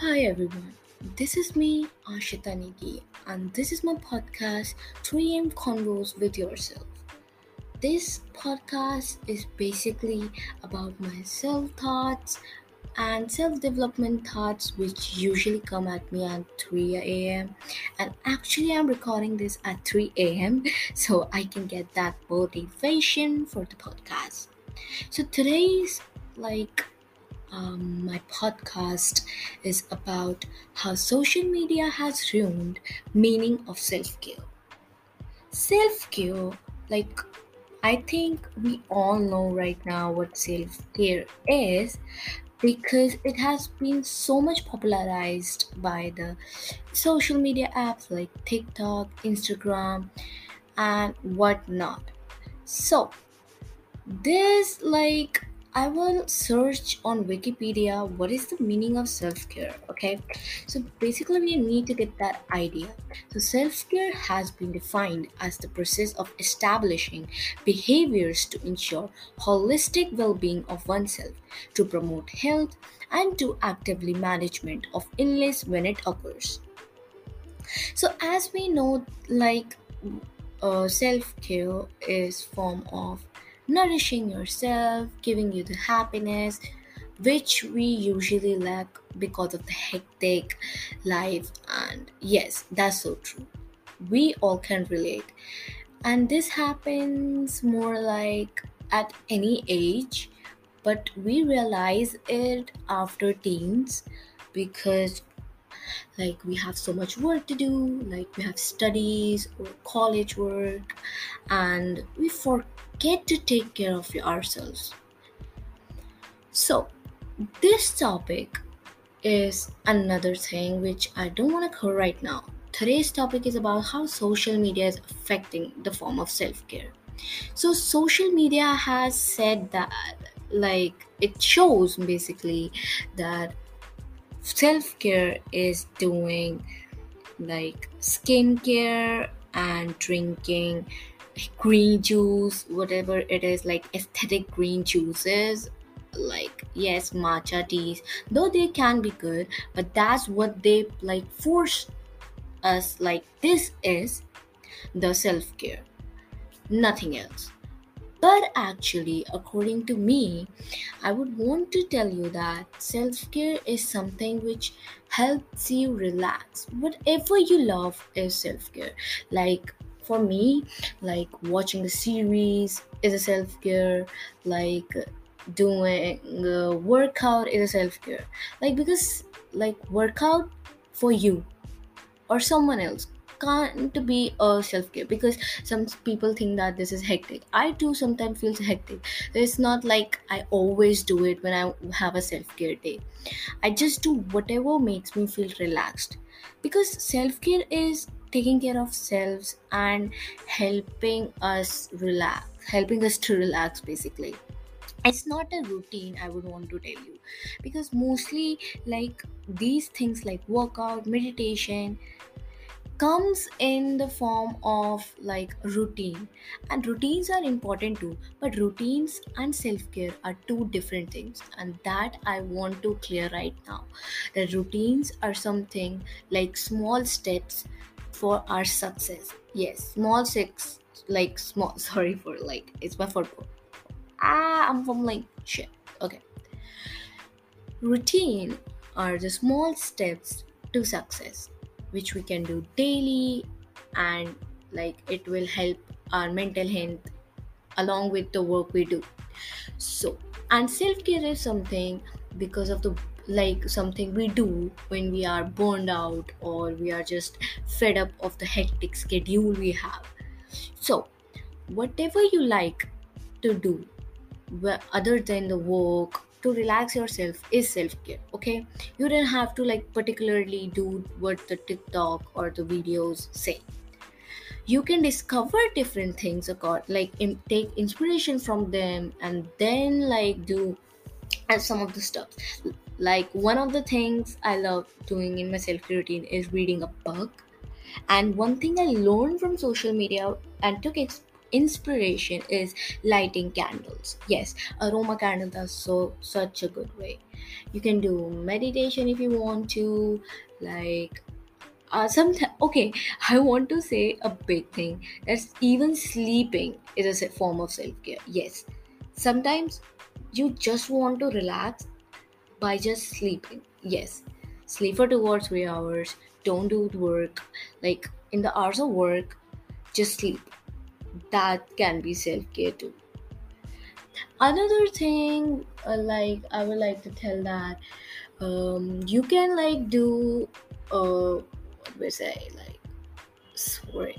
Hi everyone, this is me, Ashita Nigi, and this is my podcast 3M Convos with Yourself. This podcast is basically about my self thoughts and self development thoughts, which usually come at me at 3 a.m. And actually, I'm recording this at 3 a.m. so I can get that motivation for the podcast. So today's like um, my podcast is about how social media has ruined meaning of self-care. Self-care like i think we all know right now what self-care is because it has been so much popularized by the social media apps like tiktok instagram and whatnot. So this like I will search on Wikipedia what is the meaning of self care. Okay, so basically, we need to get that idea. So, self care has been defined as the process of establishing behaviors to ensure holistic well being of oneself, to promote health, and to actively management of illness when it occurs. So, as we know, like uh, self care is form of nourishing yourself, giving you the happiness which we usually lack because of the hectic life. And yes, that's so true. We all can relate. And this happens more like at any age, but we realize it after teens because like we have so much work to do like we have studies or college work and we forget to take care of ourselves. So this topic is another thing which i don't want to cover right now. Today's topic is about how social media is affecting the form of self-care. So social media has said that like it shows basically that self care is doing like skincare and drinking green juice, whatever it is, like aesthetic green juices. Like, yes, matcha teas, though they can be good, but that's what they like force us. Like, this is the self care, nothing else. But actually, according to me, I would want to tell you that self care is something which helps you relax. Whatever you love is self care. Like for me, like watching a series is a self care. Like doing a workout is a self care. Like because like workout for you or someone else can't be a self-care because some people think that this is hectic. I too sometimes feel hectic. It's not like i always do it when i have a self-care day. I just do whatever makes me feel relaxed because self-care is taking care of selves and helping us relax helping us to relax basically. It's not a routine i would want to tell you because mostly like these things like workout meditation comes in the form of like routine. And routines are important too but routines and self-care are two different things and that i want to clear right now. The routines are something like small steps for our success. Yes small six like small sorry for like it's my football ah i'm from like shit. Okay. Routine are the small steps to success which we can do daily and like it will help our mental health along with the work we do. So and self-care is something because of the like something we do when we are burned out or we are just fed up of the hectic schedule we have. So whatever you like to do other than the work to relax yourself is self-care okay? You don't have to like particularly do what the tiktok or the videos say. You can discover different things like take inspiration from them and then like do as some of the stuff. Like one of the things i love doing in my self-care routine is reading a book. And one thing i learned from social media and took inspiration is lighting candles. Yes aroma candles are so such a good way. You can do meditation if you want to like uh, sometimes okay i want to say a big thing that's even sleeping is a form of self-care. Yes sometimes you just want to relax by just sleeping. Yes sleep for two or three hours don't do work like in the hours of work just sleep that can be self-care too. Another thing uh, like i would like to tell that um you can like do uh what we say like sorry